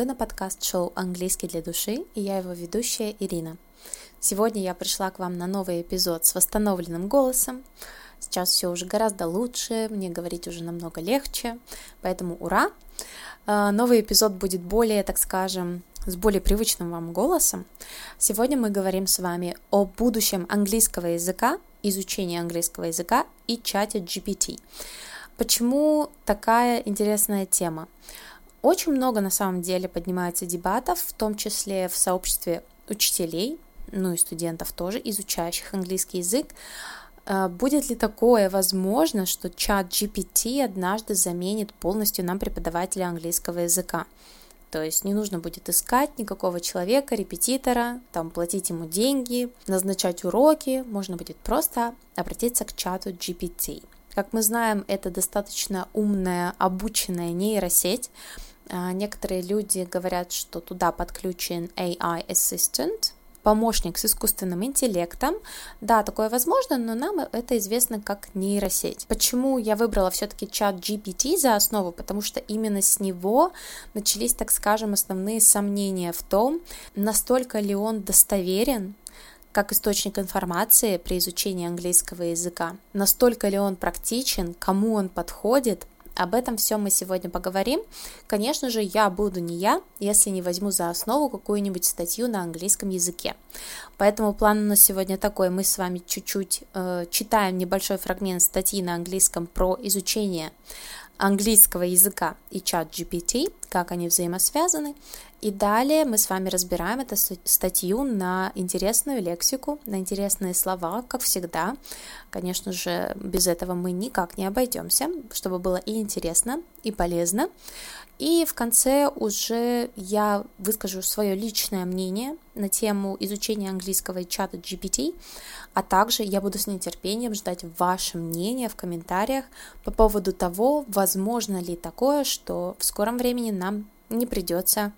Вы на подкаст-шоу «Английский для души» и я его ведущая Ирина. Сегодня я пришла к вам на новый эпизод с восстановленным голосом. Сейчас все уже гораздо лучше, мне говорить уже намного легче, поэтому ура! А, новый эпизод будет более, так скажем, с более привычным вам голосом. Сегодня мы говорим с вами о будущем английского языка, изучении английского языка и чате GPT. Почему такая интересная тема? Очень много на самом деле поднимается дебатов, в том числе в сообществе учителей, ну и студентов тоже, изучающих английский язык. А, будет ли такое возможно, что чат GPT однажды заменит полностью нам преподавателя английского языка? То есть не нужно будет искать никакого человека, репетитора, там платить ему деньги, назначать уроки, можно будет просто обратиться к чату GPT. Как мы знаем, это достаточно умная, обученная нейросеть, некоторые люди говорят, что туда подключен AI Assistant, помощник с искусственным интеллектом. Да, такое возможно, но нам это известно как нейросеть. Почему я выбрала все-таки чат GPT за основу? Потому что именно с него начались, так скажем, основные сомнения в том, настолько ли он достоверен, как источник информации при изучении английского языка, настолько ли он практичен, кому он подходит, об этом все мы сегодня поговорим. Конечно же, я буду не я, если не возьму за основу какую-нибудь статью на английском языке. Поэтому план у нас сегодня такой. Мы с вами чуть-чуть э, читаем небольшой фрагмент статьи на английском про изучение английского языка и чат GPT, как они взаимосвязаны. И далее мы с вами разбираем эту статью на интересную лексику, на интересные слова, как всегда. Конечно же, без этого мы никак не обойдемся, чтобы было и интересно, и полезно. И в конце уже я выскажу свое личное мнение на тему изучения английского и чата GPT, а также я буду с нетерпением ждать ваше мнение в комментариях по поводу того, возможно ли такое, что в скором времени нам не придется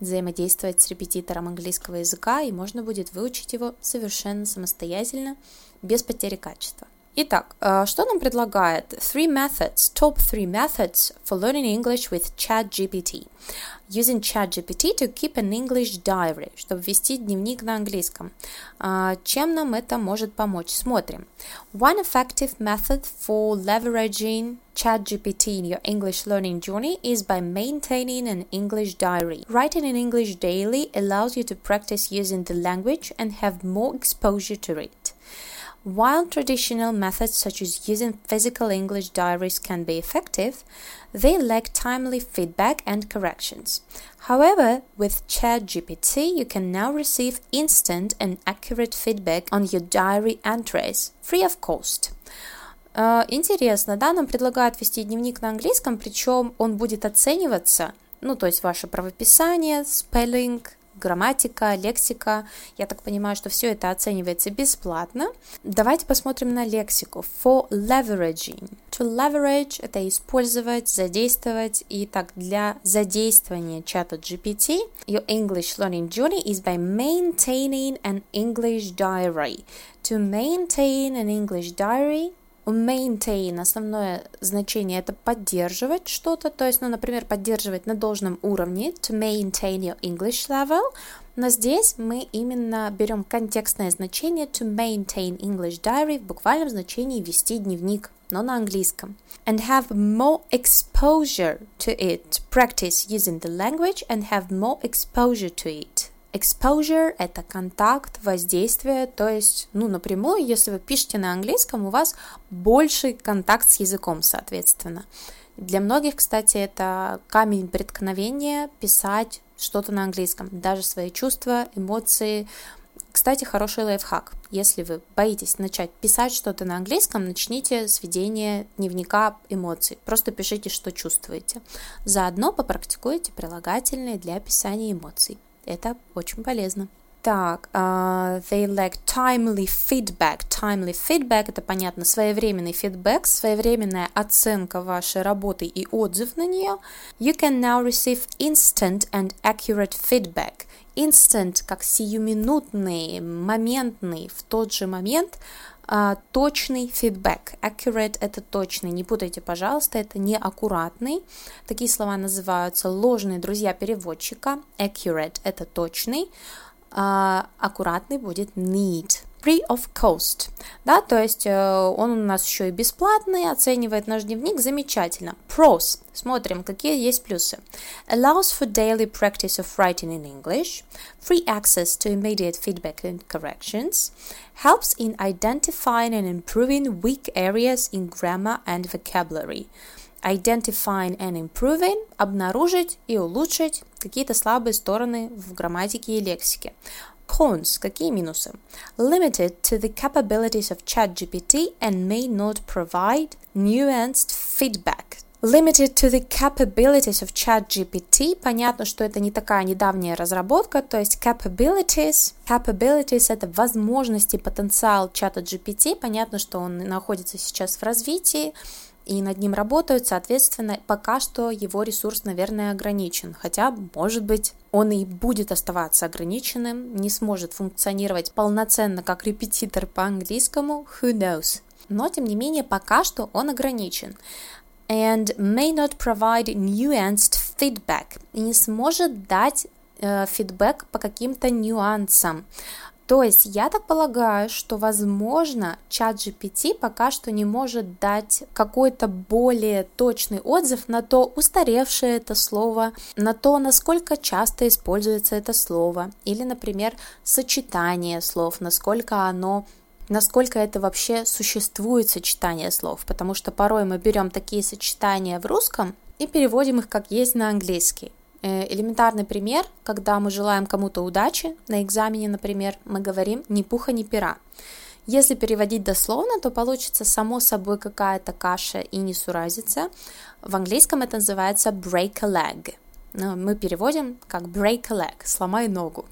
взаимодействовать с репетитором английского языка, и можно будет выучить его совершенно самостоятельно, без потери качества. Итак, э, что нам предлагает? Three methods, top three methods for learning English with ChatGPT. Using ChatGPT to keep an English diary, чтобы вести дневник на английском. А, чем нам это может помочь? Смотрим. One effective method for leveraging ChatGPT in your English learning journey is by maintaining an English diary. Writing in English daily allows you to practice using the language and have more exposure to it. While traditional methods such as using physical English diaries can be effective, they lack timely feedback and corrections. However, with ChatGPT, you can now receive instant and accurate feedback on your diary entries, free of cost. Интересно, да, нам предлагают вести дневник на английском, причем он будет оцениваться, ну, то есть ваше правописание, spelling, грамматика, лексика. Я так понимаю, что все это оценивается бесплатно. Давайте посмотрим на лексику. For leveraging. To leverage – это использовать, задействовать. И так, для задействования чата GPT, your English learning journey is by maintaining an English diary. To maintain an English diary maintain основное значение это поддерживать что-то, то есть, ну, например, поддерживать на должном уровне, to maintain your English level, но здесь мы именно берем контекстное значение to maintain English diary в буквальном значении вести дневник, но на английском. And have more exposure to it, practice using the language and have more exposure to it. Exposure – это контакт, воздействие, то есть, ну, напрямую, если вы пишете на английском, у вас больший контакт с языком, соответственно. Для многих, кстати, это камень преткновения писать что-то на английском, даже свои чувства, эмоции. Кстати, хороший лайфхак. Если вы боитесь начать писать что-то на английском, начните с ведения дневника эмоций. Просто пишите, что чувствуете. Заодно попрактикуйте прилагательные для описания эмоций. Это очень полезно. Так, uh, they lack timely feedback. Timely feedback – это, понятно, своевременный фидбэк, своевременная оценка вашей работы и отзыв на нее. You can now receive instant and accurate feedback. Instant как сиюминутный, моментный, в тот же момент а, точный фидбэк. Accurate – это точный, не путайте, пожалуйста, это не аккуратный. Такие слова называются ложные друзья переводчика. Accurate – это точный, а, аккуратный будет need free of cost, да, то есть э, он у нас еще и бесплатный, оценивает наш дневник замечательно. Pros, смотрим, какие есть плюсы. Allows for daily practice of writing in English, free access to immediate feedback and corrections, helps in identifying and improving weak areas in grammar and vocabulary. Identifying and improving – обнаружить и улучшить какие-то слабые стороны в грамматике и лексике. Cons. Какие минусы? Limited to the capabilities of ChatGPT and may not provide nuanced feedback. Limited to the capabilities of ChatGPT. Понятно, что это не такая недавняя разработка, то есть capabilities. Capabilities — это возможности, потенциал чата GPT. Понятно, что он находится сейчас в развитии, и над ним работают, соответственно, пока что его ресурс, наверное, ограничен, хотя, может быть, он и будет оставаться ограниченным, не сможет функционировать полноценно как репетитор по английскому, who knows. Но, тем не менее, пока что он ограничен and may not provide nuanced feedback и не сможет дать э, фидбэк по каким-то нюансам. То есть я так полагаю, что, возможно, чат GPT пока что не может дать какой-то более точный отзыв на то, устаревшее это слово, на то, насколько часто используется это слово, или, например, сочетание слов, насколько оно насколько это вообще существует сочетание слов, потому что порой мы берем такие сочетания в русском и переводим их как есть на английский. Э, элементарный пример, когда мы желаем кому-то удачи, на экзамене, например, мы говорим «ни пуха, ни пера». Если переводить дословно, то получится само собой какая-то каша и несуразица. В английском это называется break a leg. Мы переводим как break a leg, сломай ногу.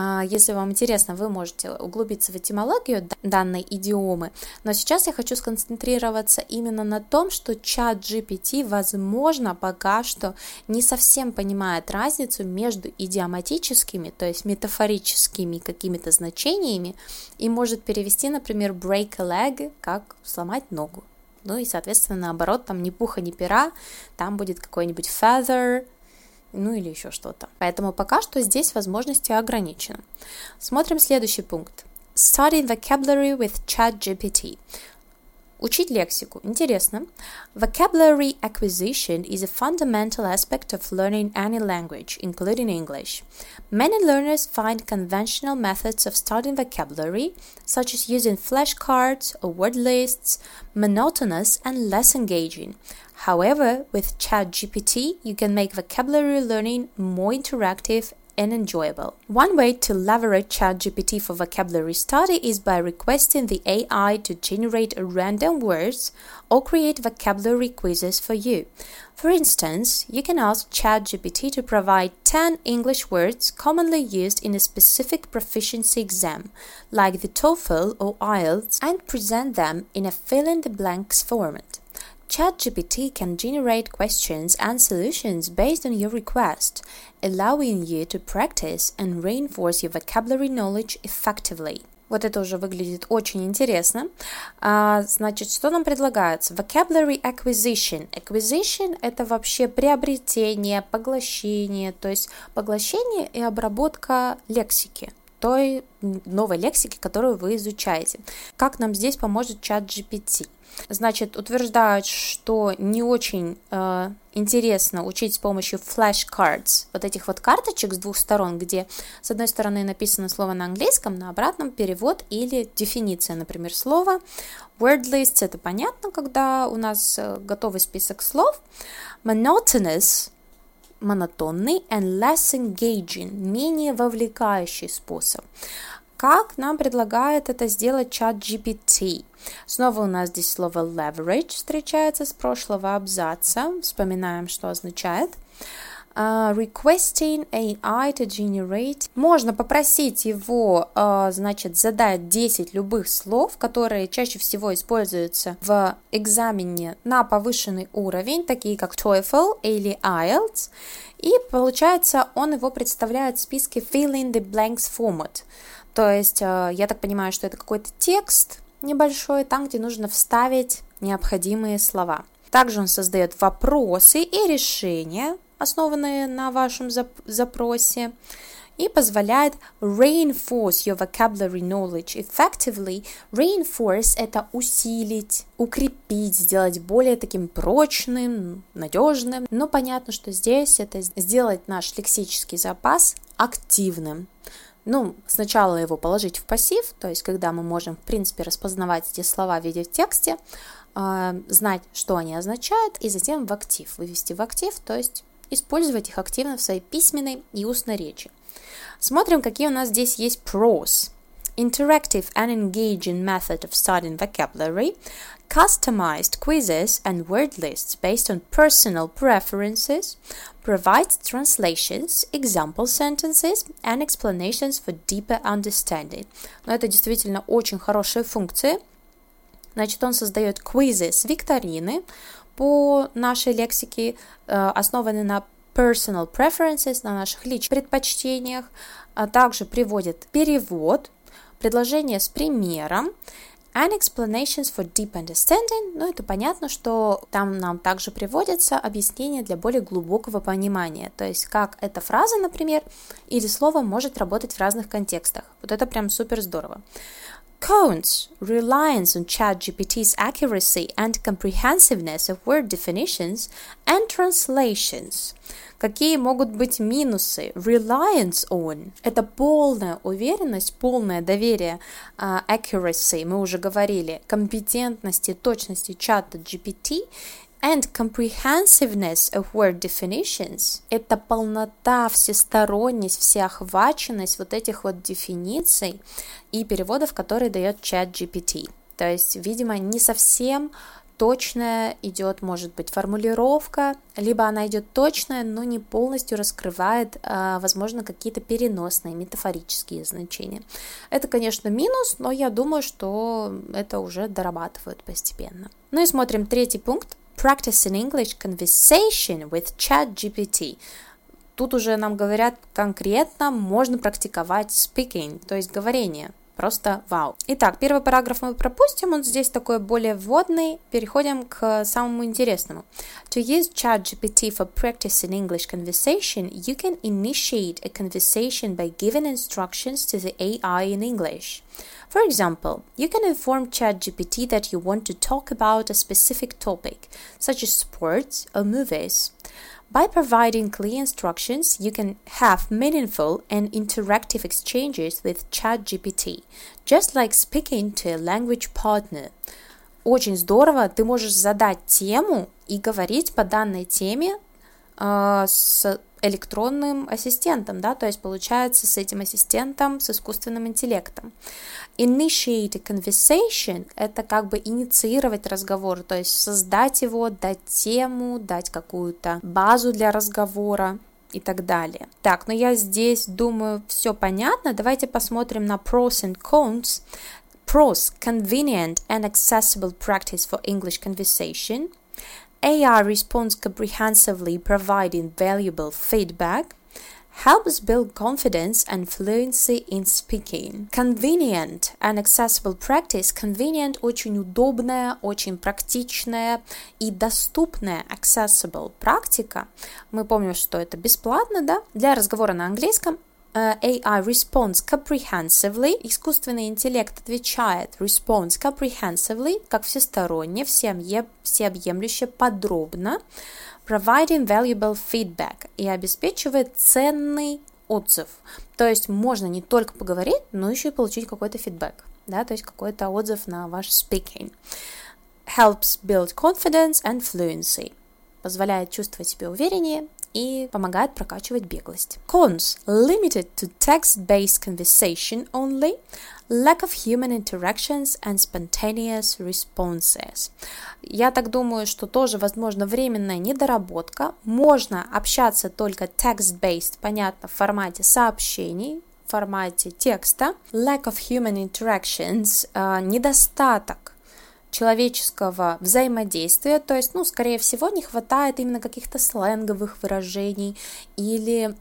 А, если вам интересно, вы можете углубиться в этимологию данной идиомы, но сейчас я хочу сконцентрироваться именно на том, что чат GPT, возможно, пока что не совсем понимает разницу между идиоматическими, то есть метафорическими какими-то значениями, и может перевести, например, break a leg как сломать ногу. Ну и, соответственно, наоборот, там ни пуха, ни пера, там будет какой-нибудь feather, ну или еще что-то. Поэтому пока что здесь возможности ограничены. Смотрим следующий пункт. Study vocabulary with ChatGPT. Учить лексику. Интересно. Vocabulary acquisition is a fundamental aspect of learning any language, including English. Many learners find conventional methods of studying vocabulary, such as using flashcards or word lists, monotonous and less engaging. However, with ChatGPT, you can make vocabulary learning more interactive and enjoyable. One way to leverage ChatGPT for vocabulary study is by requesting the AI to generate random words or create vocabulary quizzes for you. For instance, you can ask ChatGPT to provide 10 English words commonly used in a specific proficiency exam, like the TOEFL or IELTS, and present them in a fill in the blanks format. ChatGPT can generate questions and solutions based on your request, allowing you to practice and reinforce your vocabulary knowledge effectively. Вот это уже выглядит очень интересно. А, значит, что нам предлагается? Vocabulary acquisition. Acquisition – это вообще приобретение, поглощение, то есть поглощение и обработка лексики той новой лексики, которую вы изучаете. Как нам здесь поможет чат GPT? Значит, утверждают, что не очень э, интересно учить с помощью flashcards, вот этих вот карточек с двух сторон, где с одной стороны написано слово на английском, на обратном перевод или дефиниция, например, слова. Word lists это понятно, когда у нас э, готовый список слов. Monotonous монотонный and less engaging, менее вовлекающий способ. Как нам предлагает это сделать чат GPT? Снова у нас здесь слово leverage встречается с прошлого абзаца. Вспоминаем, что означает. Uh, requesting AI to generate. Можно попросить его, uh, значит, задать 10 любых слов, которые чаще всего используются в экзамене на повышенный уровень, такие как TOEFL или IELTS, и получается он его представляет в списке fill in the blanks format. То есть uh, я так понимаю, что это какой-то текст небольшой, там, где нужно вставить необходимые слова. Также он создает вопросы и решения, основанные на вашем запросе, и позволяет reinforce your vocabulary knowledge effectively. Reinforce – это усилить, укрепить, сделать более таким прочным, надежным. Но понятно, что здесь это сделать наш лексический запас активным. Ну, сначала его положить в пассив, то есть когда мы можем, в принципе, распознавать эти слова, видя в тексте, э, знать, что они означают, и затем в актив, вывести в актив, то есть использовать их активно в своей письменной и устной речи. Смотрим, какие у нас здесь есть pros. Interactive and engaging method of studying vocabulary, customized quizzes and word lists based on personal preferences, provides translations, example sentences and explanations for deeper understanding. Но это действительно очень хорошие функции. Значит, он создает квизы с викторины, по нашей лексике, э, основаны на personal preferences, на наших личных предпочтениях, а также приводит перевод, предложение с примером, and explanations for deep understanding, ну это понятно, что там нам также приводятся объяснения для более глубокого понимания, то есть как эта фраза, например, или слово может работать в разных контекстах. Вот это прям супер здорово. Cohn's reliance on ChatGPT's accuracy and comprehensiveness of word definitions and translations. Какие могут быть минусы? Reliance on – это полная уверенность, полное доверие uh, accuracy, мы уже говорили, компетентности, точности чата GPT And comprehensiveness of word definitions – это полнота, всесторонность, всеохваченность вот этих вот дефиниций и переводов, которые дает чат GPT. То есть, видимо, не совсем точная идет, может быть, формулировка, либо она идет точная, но не полностью раскрывает, а, возможно, какие-то переносные, метафорические значения. Это, конечно, минус, но я думаю, что это уже дорабатывают постепенно. Ну и смотрим третий пункт practice in English conversation with ChatGPT. Тут уже нам говорят конкретно, можно практиковать speaking, то есть говорение. Просто вау. Итак, первый параграф мы пропустим, он здесь такой более вводный. Переходим к самому интересному. To use ChatGPT for practice in English conversation, you can initiate a conversation by giving instructions to the AI in English. For example, you can inform ChatGPT that you want to talk about a specific topic, such as sports or movies. By providing clear instructions, you can have meaningful and interactive exchanges with ChatGPT, just like speaking to a language partner. Очень здорово, ты можешь задать тему и говорить по данной теме э, с электронным ассистентом, да, то есть получается с этим ассистентом, с искусственным интеллектом. Initiate a conversation – это как бы инициировать разговор, то есть создать его, дать тему, дать какую-то базу для разговора и так далее. Так, ну я здесь думаю, все понятно. Давайте посмотрим на pros and cons. Pros – convenient and accessible practice for English conversation – AI responds comprehensively, providing valuable feedback, helps build confidence and fluency in speaking. Convenient and accessible practice. Convenient – очень удобная, очень практичная и доступная accessible практика. Мы помним, что это бесплатно, да? Для разговора на английском AI responds comprehensively, искусственный интеллект отвечает responds comprehensively, как всесторонне, всеобъемлюще, подробно, providing valuable feedback и обеспечивает ценный отзыв. То есть можно не только поговорить, но еще и получить какой-то фидбэк, да, то есть какой-то отзыв на ваш speaking. Helps build confidence and fluency. Позволяет чувствовать себя увереннее и помогает прокачивать беглость. Cons. Limited to text-based conversation only. Lack of human interactions and spontaneous responses. Я так думаю, что тоже, возможно, временная недоработка. Можно общаться только text-based, понятно, в формате сообщений, в формате текста. Lack of human interactions, э, недостаток человеческого взаимодействия, то есть, ну, скорее всего, не хватает именно каких-то сленговых выражений, или,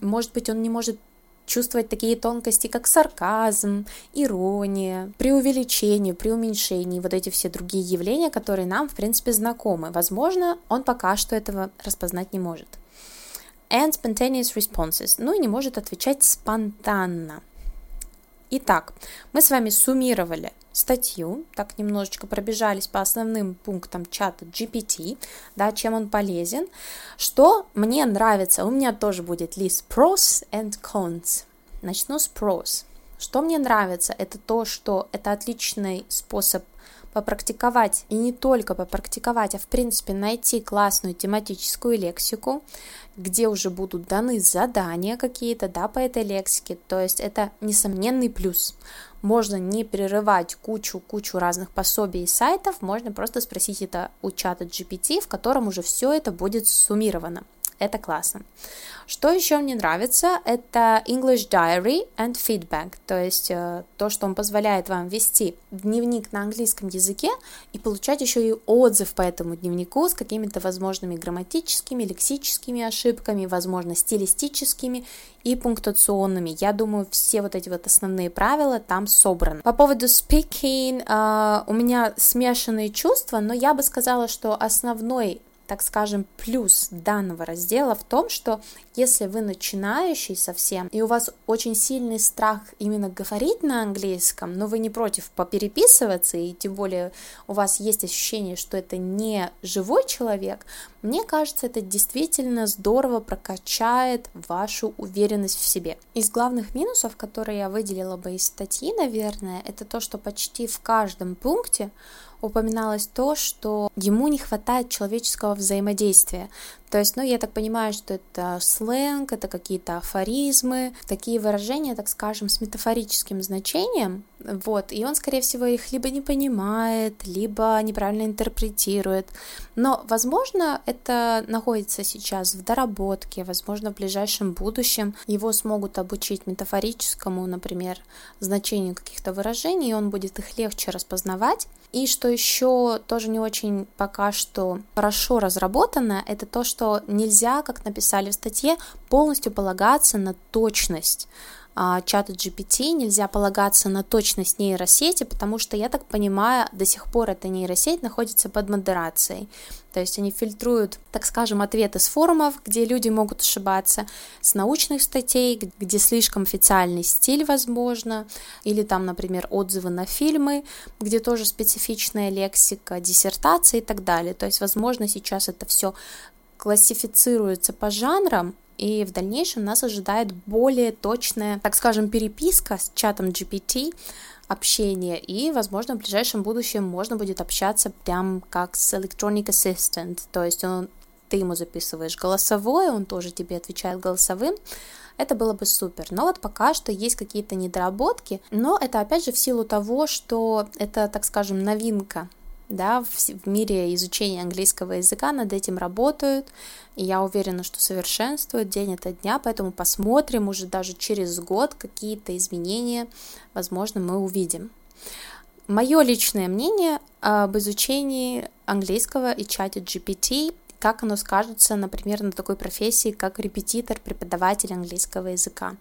может быть, он не может чувствовать такие тонкости, как сарказм, ирония, преувеличение, преуменьшение, вот эти все другие явления, которые нам, в принципе, знакомы. Возможно, он пока что этого распознать не может. And spontaneous responses, ну и не может отвечать спонтанно. Итак, мы с вами суммировали статью, так немножечко пробежались по основным пунктам чата GPT, да, чем он полезен. Что мне нравится, у меня тоже будет лист pros and cons. Начну с pros. Что мне нравится, это то, что это отличный способ попрактиковать, и не только попрактиковать, а в принципе найти классную тематическую лексику, где уже будут даны задания какие-то, да, по этой лексике, то есть это несомненный плюс. Можно не прерывать кучу-кучу разных пособий и сайтов, можно просто спросить это у чата GPT, в котором уже все это будет суммировано. Это классно. Что еще мне нравится, это English Diary and Feedback, то есть э, то, что он позволяет вам вести дневник на английском языке и получать еще и отзыв по этому дневнику с какими-то возможными грамматическими, лексическими ошибками, возможно, стилистическими и пунктуационными. Я думаю, все вот эти вот основные правила там собраны. По поводу speaking э, у меня смешанные чувства, но я бы сказала, что основной так скажем, плюс данного раздела в том, что если вы начинающий совсем, и у вас очень сильный страх именно говорить на английском, но вы не против попереписываться, и тем более у вас есть ощущение, что это не живой человек, мне кажется, это действительно здорово прокачает вашу уверенность в себе. Из главных минусов, которые я выделила бы из статьи, наверное, это то, что почти в каждом пункте упоминалось то, что ему не хватает человеческого взаимодействия. То есть, ну, я так понимаю, что это сленг, это какие-то афоризмы, такие выражения, так скажем, с метафорическим значением, вот, и он, скорее всего, их либо не понимает, либо неправильно интерпретирует. Но, возможно, это находится сейчас в доработке, возможно, в ближайшем будущем его смогут обучить метафорическому, например, значению каких-то выражений, и он будет их легче распознавать. И что еще тоже не очень пока что хорошо разработано, это то, что нельзя, как написали в статье, полностью полагаться на точность а, чата GPT, нельзя полагаться на точность нейросети, потому что, я так понимаю, до сих пор эта нейросеть находится под модерацией. То есть они фильтруют, так скажем, ответы с форумов, где люди могут ошибаться, с научных статей, где слишком официальный стиль, возможно, или там, например, отзывы на фильмы, где тоже специфичная лексика, диссертации и так далее. То есть, возможно, сейчас это все классифицируется по жанрам, и в дальнейшем нас ожидает более точная, так скажем, переписка с чатом GPT, общение, и, возможно, в ближайшем будущем можно будет общаться прям как с Electronic Assistant, то есть он, ты ему записываешь голосовое, он тоже тебе отвечает голосовым, это было бы супер. Но вот пока что есть какие-то недоработки, но это опять же в силу того, что это, так скажем, новинка да, в, в мире изучения английского языка над этим работают, и я уверена, что совершенствуют день ото дня, поэтому посмотрим уже даже через год какие-то изменения, возможно, мы увидим. Мое личное мнение об изучении английского и чате GPT, как оно скажется, например, на такой профессии, как репетитор, преподаватель английского языка.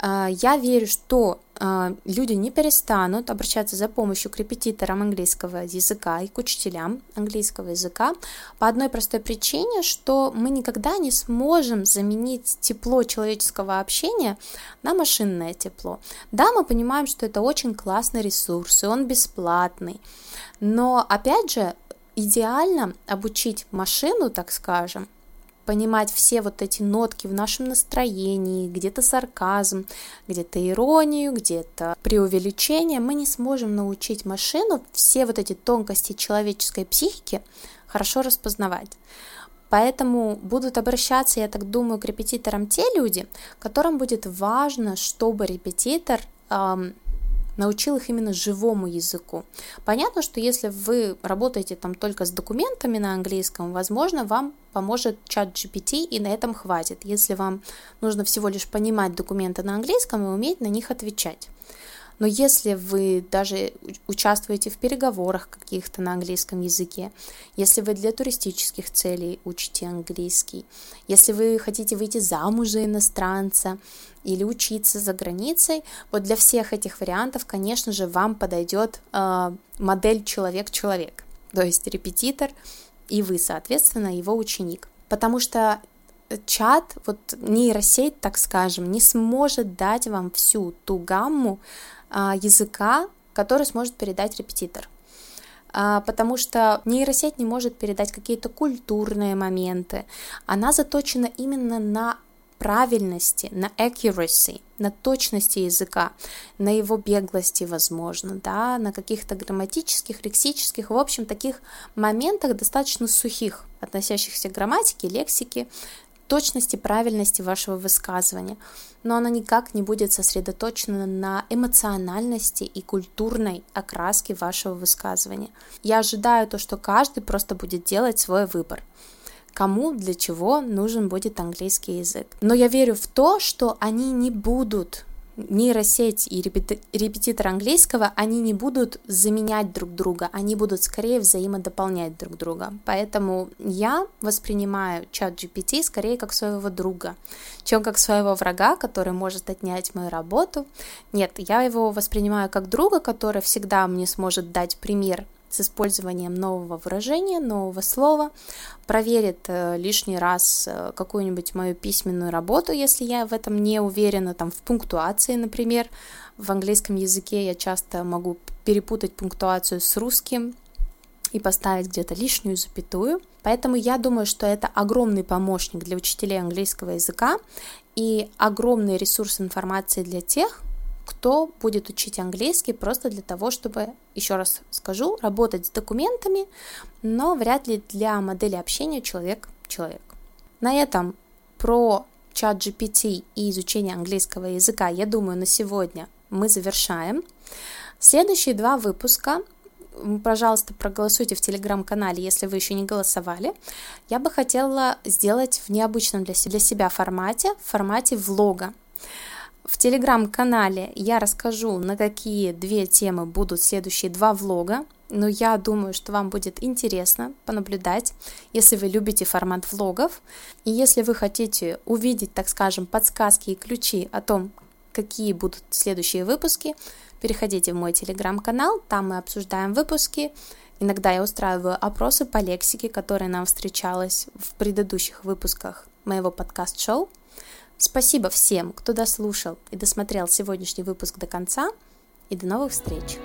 А, я верю, что а, люди не перестанут обращаться за помощью к репетиторам английского языка и к учителям английского языка по одной простой причине, что мы никогда не сможем заменить тепло человеческого общения на машинное тепло. Да, мы понимаем, что это очень классный ресурс, и он бесплатный, но опять же, идеально обучить машину, так скажем, понимать все вот эти нотки в нашем настроении, где-то сарказм, где-то иронию, где-то преувеличение, мы не сможем научить машину все вот эти тонкости человеческой психики хорошо распознавать. Поэтому будут обращаться, я так думаю, к репетиторам те люди, которым будет важно, чтобы репетитор эм, научил их именно живому языку. Понятно, что если вы работаете там только с документами на английском, возможно, вам поможет чат GPT, и на этом хватит, если вам нужно всего лишь понимать документы на английском и уметь на них отвечать. Но если вы даже участвуете в переговорах каких-то на английском языке, если вы для туристических целей учите английский, если вы хотите выйти замуж за иностранца или учиться за границей, вот для всех этих вариантов, конечно же, вам подойдет э, модель человек-человек, то есть репетитор и вы, соответственно, его ученик. Потому что чат, вот нейросеть, так скажем, не сможет дать вам всю ту гамму а, языка, который сможет передать репетитор. А, потому что нейросеть не может передать какие-то культурные моменты. Она заточена именно на правильности, на accuracy, на точности языка, на его беглости, возможно, да, на каких-то грамматических, лексических, в общем, таких моментах достаточно сухих, относящихся к грамматике, лексике, точности, правильности вашего высказывания, но она никак не будет сосредоточена на эмоциональности и культурной окраске вашего высказывания. Я ожидаю то, что каждый просто будет делать свой выбор кому для чего нужен будет английский язык. Но я верю в то, что они не будут нейросеть и репетитор английского, они не будут заменять друг друга, они будут скорее взаимодополнять друг друга. Поэтому я воспринимаю чат GPT скорее как своего друга, чем как своего врага, который может отнять мою работу. Нет, я его воспринимаю как друга, который всегда мне сможет дать пример с использованием нового выражения, нового слова, проверит э, лишний раз э, какую-нибудь мою письменную работу, если я в этом не уверена, там в пунктуации, например. В английском языке я часто могу перепутать пунктуацию с русским и поставить где-то лишнюю запятую. Поэтому я думаю, что это огромный помощник для учителей английского языка и огромный ресурс информации для тех, кто будет учить английский просто для того, чтобы, еще раз скажу, работать с документами, но вряд ли для модели общения человек-человек. На этом про чат GPT и изучение английского языка, я думаю, на сегодня мы завершаем. Следующие два выпуска пожалуйста, проголосуйте в телеграм-канале, если вы еще не голосовали. Я бы хотела сделать в необычном для себя формате, в формате влога. В телеграм-канале я расскажу, на какие две темы будут следующие два влога, но я думаю, что вам будет интересно понаблюдать, если вы любите формат влогов, и если вы хотите увидеть, так скажем, подсказки и ключи о том, какие будут следующие выпуски, переходите в мой телеграм-канал, там мы обсуждаем выпуски, Иногда я устраиваю опросы по лексике, которая нам встречалась в предыдущих выпусках моего подкаст-шоу. Спасибо всем, кто дослушал и досмотрел сегодняшний выпуск до конца, и до новых встреч!